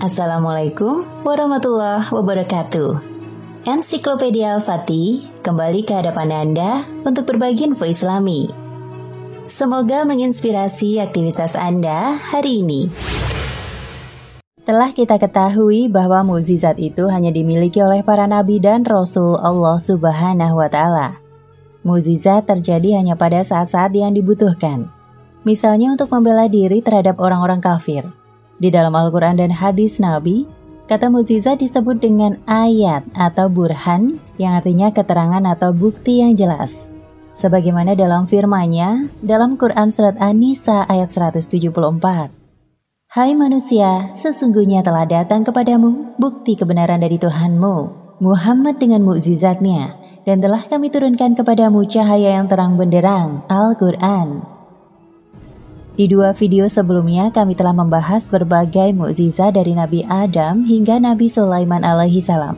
Assalamualaikum warahmatullahi wabarakatuh. Ensiklopedia Al-Fatih kembali ke hadapan Anda untuk berbagi info Islami. Semoga menginspirasi aktivitas Anda hari ini. Telah kita ketahui bahwa mukjizat itu hanya dimiliki oleh para nabi dan rasul Allah Subhanahu wa taala. Mukjizat terjadi hanya pada saat-saat yang dibutuhkan. Misalnya untuk membela diri terhadap orang-orang kafir di dalam Al-Quran dan hadis Nabi, kata mukjizat disebut dengan ayat atau burhan yang artinya keterangan atau bukti yang jelas. Sebagaimana dalam firman-Nya dalam Quran Surat An-Nisa ayat 174. Hai manusia, sesungguhnya telah datang kepadamu bukti kebenaran dari Tuhanmu, Muhammad dengan mukjizatnya, dan telah kami turunkan kepadamu cahaya yang terang benderang, Al-Quran. Di dua video sebelumnya kami telah membahas berbagai mukjizat dari Nabi Adam hingga Nabi Sulaiman alaihi salam.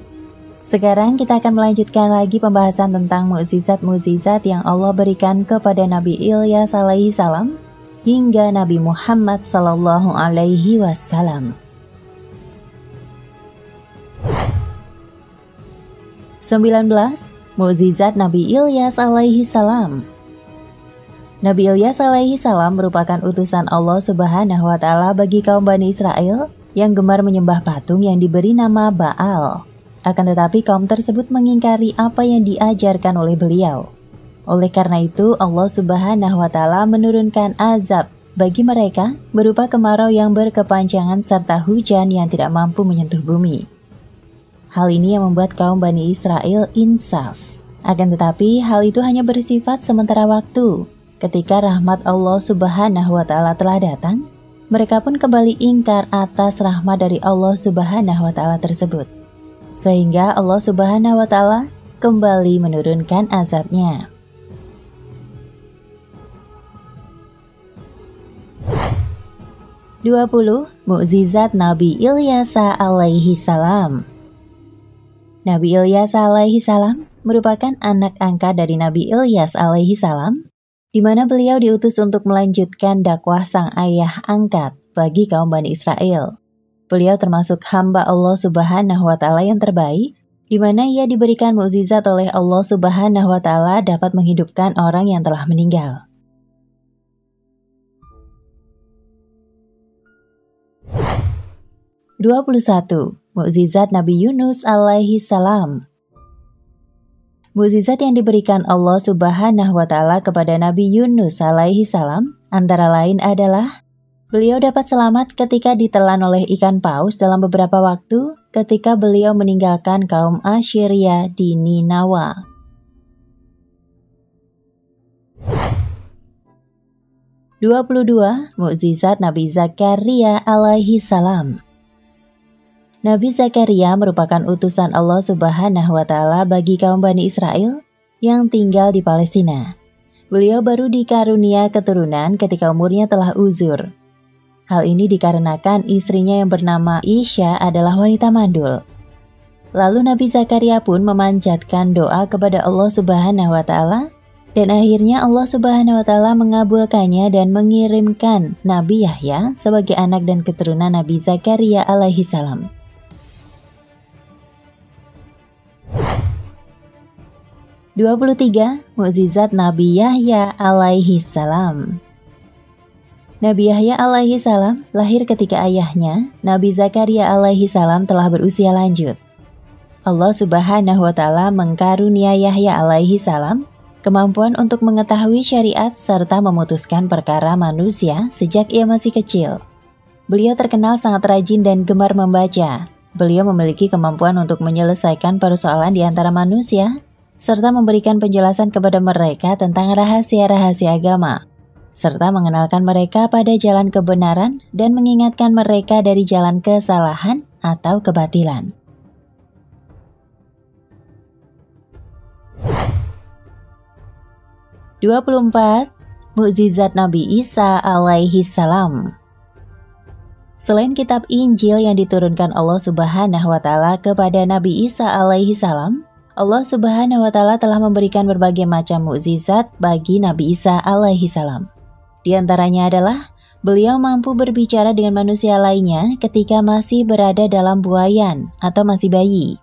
Sekarang kita akan melanjutkan lagi pembahasan tentang mukjizat-mukjizat yang Allah berikan kepada Nabi Ilyas alaihi salam hingga Nabi Muhammad sallallahu alaihi wasallam. 19. Mukjizat Nabi Ilyas alaihi salam Nabi Ilyas alaihi salam merupakan utusan Allah Subhanahu wa taala bagi kaum Bani Israel yang gemar menyembah patung yang diberi nama Baal. Akan tetapi kaum tersebut mengingkari apa yang diajarkan oleh beliau. Oleh karena itu, Allah Subhanahu wa taala menurunkan azab bagi mereka berupa kemarau yang berkepanjangan serta hujan yang tidak mampu menyentuh bumi. Hal ini yang membuat kaum Bani Israel insaf. Akan tetapi, hal itu hanya bersifat sementara waktu, Ketika rahmat Allah Subhanahu wa taala telah datang, mereka pun kembali ingkar atas rahmat dari Allah Subhanahu wa taala tersebut. Sehingga Allah Subhanahu wa taala kembali menurunkan azabnya. Dua puluh Mukjizat Nabi Ilyas alaihi salam Nabi Ilyas alaihi salam merupakan anak angkat dari Nabi Ilyas alaihi salam di mana beliau diutus untuk melanjutkan dakwah sang ayah angkat bagi kaum Bani Israel. Beliau termasuk hamba Allah Subhanahu wa taala yang terbaik, di mana ia diberikan mukjizat oleh Allah Subhanahu wa taala dapat menghidupkan orang yang telah meninggal. Mukjizat Nabi Yunus alaihi salam. Mukjizat yang diberikan Allah Subhanahu wa taala kepada Nabi Yunus alaihi salam antara lain adalah beliau dapat selamat ketika ditelan oleh ikan paus dalam beberapa waktu ketika beliau meninggalkan kaum Assyria di Ninawa. Dua puluh dua Mukjizat Nabi Zakaria alaihi salam Nabi Zakaria merupakan utusan Allah Subhanahu wa taala bagi kaum Bani Israel yang tinggal di Palestina. Beliau baru dikarunia keturunan ketika umurnya telah uzur. Hal ini dikarenakan istrinya yang bernama Isya adalah wanita mandul. Lalu Nabi Zakaria pun memanjatkan doa kepada Allah Subhanahu wa taala dan akhirnya Allah Subhanahu wa taala mengabulkannya dan mengirimkan Nabi Yahya sebagai anak dan keturunan Nabi Zakaria alaihi salam. 23. Mukjizat Nabi Yahya alaihi salam Nabi Yahya alaihi salam lahir ketika ayahnya, Nabi Zakaria alaihi salam telah berusia lanjut. Allah subhanahu wa ta'ala mengkarunia Yahya alaihi salam kemampuan untuk mengetahui syariat serta memutuskan perkara manusia sejak ia masih kecil. Beliau terkenal sangat rajin dan gemar membaca. Beliau memiliki kemampuan untuk menyelesaikan persoalan di antara manusia serta memberikan penjelasan kepada mereka tentang rahasia-rahasia agama, serta mengenalkan mereka pada jalan kebenaran dan mengingatkan mereka dari jalan kesalahan atau kebatilan. Dua puluh empat Mukjizat Nabi Isa alaihi salam Selain kitab Injil yang diturunkan Allah Subhanahu wa taala kepada Nabi Isa alaihi salam, Allah Subhanahu wa taala telah memberikan berbagai macam mukjizat bagi Nabi Isa alaihi salam. Di antaranya adalah Beliau mampu berbicara dengan manusia lainnya ketika masih berada dalam buayan atau masih bayi.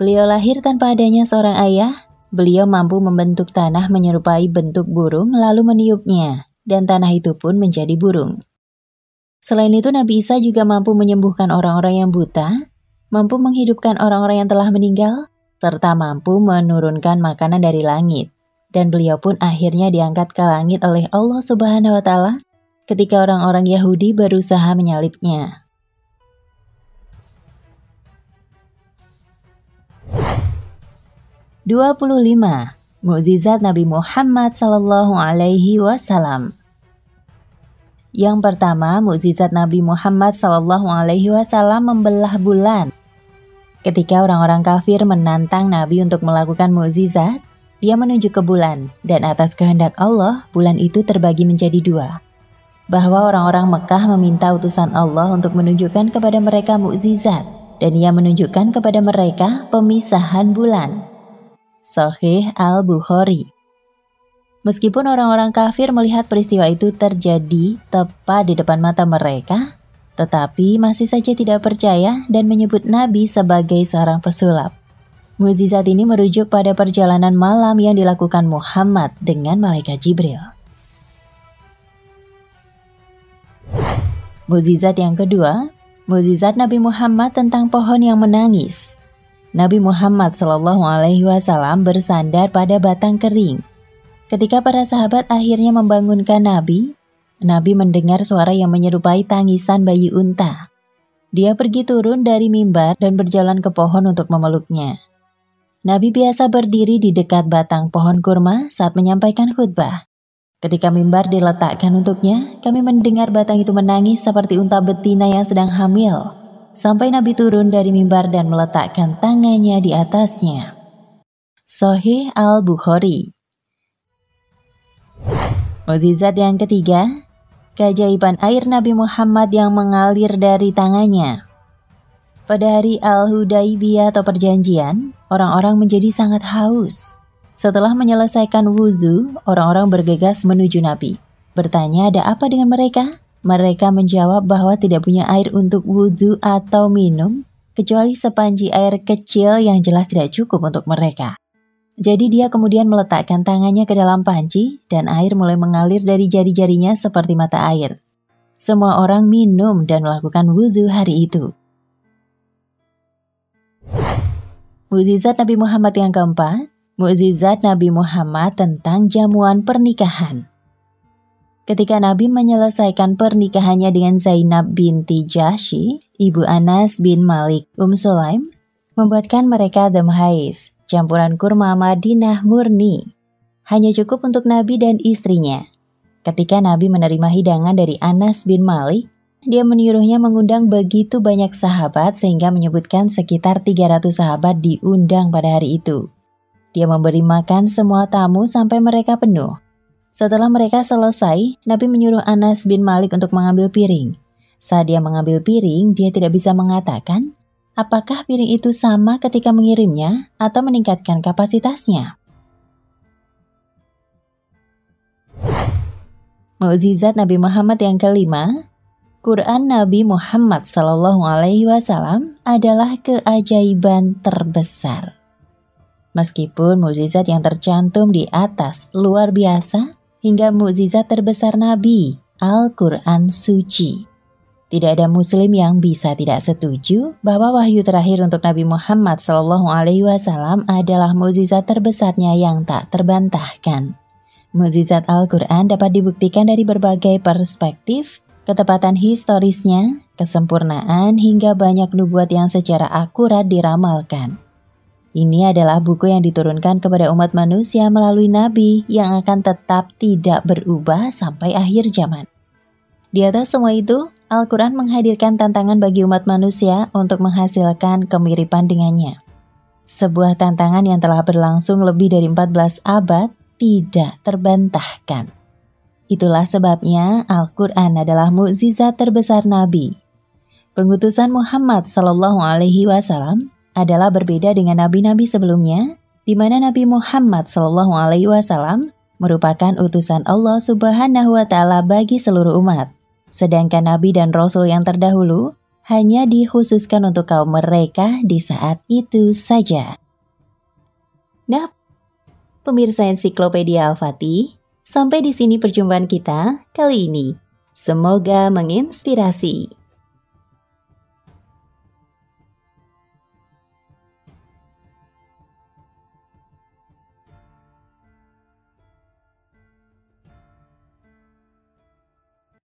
Beliau lahir tanpa adanya seorang ayah. Beliau mampu membentuk tanah menyerupai bentuk burung lalu meniupnya, dan tanah itu pun menjadi burung. Selain itu, Nabi Isa juga mampu menyembuhkan orang-orang yang buta, mampu menghidupkan orang-orang yang telah meninggal, serta mampu menurunkan makanan dari langit. Dan beliau pun akhirnya diangkat ke langit oleh Allah Subhanahu wa Ta'ala ketika orang-orang Yahudi berusaha menyalibnya. Dua puluh lima, mukjizat Nabi Muhammad Sallallahu Alaihi Wasallam. Yang pertama, mukjizat Nabi Muhammad Sallallahu Alaihi Wasallam membelah bulan. Ketika orang-orang kafir menantang Nabi untuk melakukan mukjizat, dia menunjuk ke bulan, dan atas kehendak Allah, bulan itu terbagi menjadi dua bahwa orang-orang Mekah meminta utusan Allah untuk menunjukkan kepada mereka mukjizat dan ia menunjukkan kepada mereka pemisahan bulan. Sahih Al-Bukhari Meskipun orang-orang kafir melihat peristiwa itu terjadi tepat di depan mata mereka, tetapi masih saja tidak percaya dan menyebut Nabi sebagai seorang pesulap. Mukjizat ini merujuk pada perjalanan malam yang dilakukan Muhammad dengan malaikat Jibril. Muzizat yang kedua, muzizat Nabi Muhammad tentang pohon yang menangis. Nabi Muhammad Shallallahu Alaihi Wasallam bersandar pada batang kering. Ketika para sahabat akhirnya membangunkan Nabi, Nabi mendengar suara yang menyerupai tangisan bayi unta. Dia pergi turun dari mimbar dan berjalan ke pohon untuk memeluknya. Nabi biasa berdiri di dekat batang pohon kurma saat menyampaikan khutbah. Ketika mimbar diletakkan untuknya, kami mendengar batang itu menangis seperti unta betina yang sedang hamil. Sampai Nabi turun dari mimbar dan meletakkan tangannya di atasnya. Sohih Al-Bukhari Muzizat yang ketiga, keajaiban air Nabi Muhammad yang mengalir dari tangannya. Pada hari Al-Hudaibiyah atau perjanjian, orang-orang menjadi sangat haus. Setelah menyelesaikan wudhu, orang-orang bergegas menuju Nabi. Bertanya ada apa dengan mereka? Mereka menjawab bahwa tidak punya air untuk wudhu atau minum, kecuali sepanji air kecil yang jelas tidak cukup untuk mereka. Jadi dia kemudian meletakkan tangannya ke dalam panci dan air mulai mengalir dari jari-jarinya seperti mata air. Semua orang minum dan melakukan wudhu hari itu. Muzizat Nabi Muhammad yang keempat, Mukjizat Nabi Muhammad tentang jamuan pernikahan. Ketika Nabi menyelesaikan pernikahannya dengan Zainab binti Jashi, ibu Anas bin Malik Um Sulaim, membuatkan mereka demhais, campuran kurma Madinah murni. Hanya cukup untuk Nabi dan istrinya. Ketika Nabi menerima hidangan dari Anas bin Malik, dia menyuruhnya mengundang begitu banyak sahabat sehingga menyebutkan sekitar 300 sahabat diundang pada hari itu. Dia memberi makan semua tamu sampai mereka penuh. Setelah mereka selesai, Nabi menyuruh Anas bin Malik untuk mengambil piring. Saat dia mengambil piring, dia tidak bisa mengatakan apakah piring itu sama ketika mengirimnya atau meningkatkan kapasitasnya. Mukjizat Nabi Muhammad yang kelima, Quran Nabi Muhammad Sallallahu Alaihi Wasallam adalah keajaiban terbesar. Meskipun mukjizat yang tercantum di atas luar biasa, hingga mukjizat terbesar Nabi, Al-Quran Suci. Tidak ada muslim yang bisa tidak setuju bahwa wahyu terakhir untuk Nabi Muhammad Wasallam adalah mukjizat terbesarnya yang tak terbantahkan. Mukjizat Al-Quran dapat dibuktikan dari berbagai perspektif, ketepatan historisnya, kesempurnaan, hingga banyak nubuat yang secara akurat diramalkan. Ini adalah buku yang diturunkan kepada umat manusia melalui nabi yang akan tetap tidak berubah sampai akhir zaman. Di atas semua itu, Al-Quran menghadirkan tantangan bagi umat manusia untuk menghasilkan kemiripan dengannya. Sebuah tantangan yang telah berlangsung lebih dari 14 abad tidak terbantahkan. Itulah sebabnya Al-Quran adalah mukjizat terbesar Nabi. Pengutusan Muhammad Sallallahu Alaihi Wasallam adalah berbeda dengan nabi-nabi sebelumnya, di mana Nabi Muhammad Shallallahu Alaihi Wasallam merupakan utusan Allah Subhanahu wa Ta'ala bagi seluruh umat. Sedangkan nabi dan rasul yang terdahulu hanya dikhususkan untuk kaum mereka di saat itu saja. Nah, pemirsa ensiklopedia Al-Fatih, sampai di sini perjumpaan kita kali ini. Semoga menginspirasi.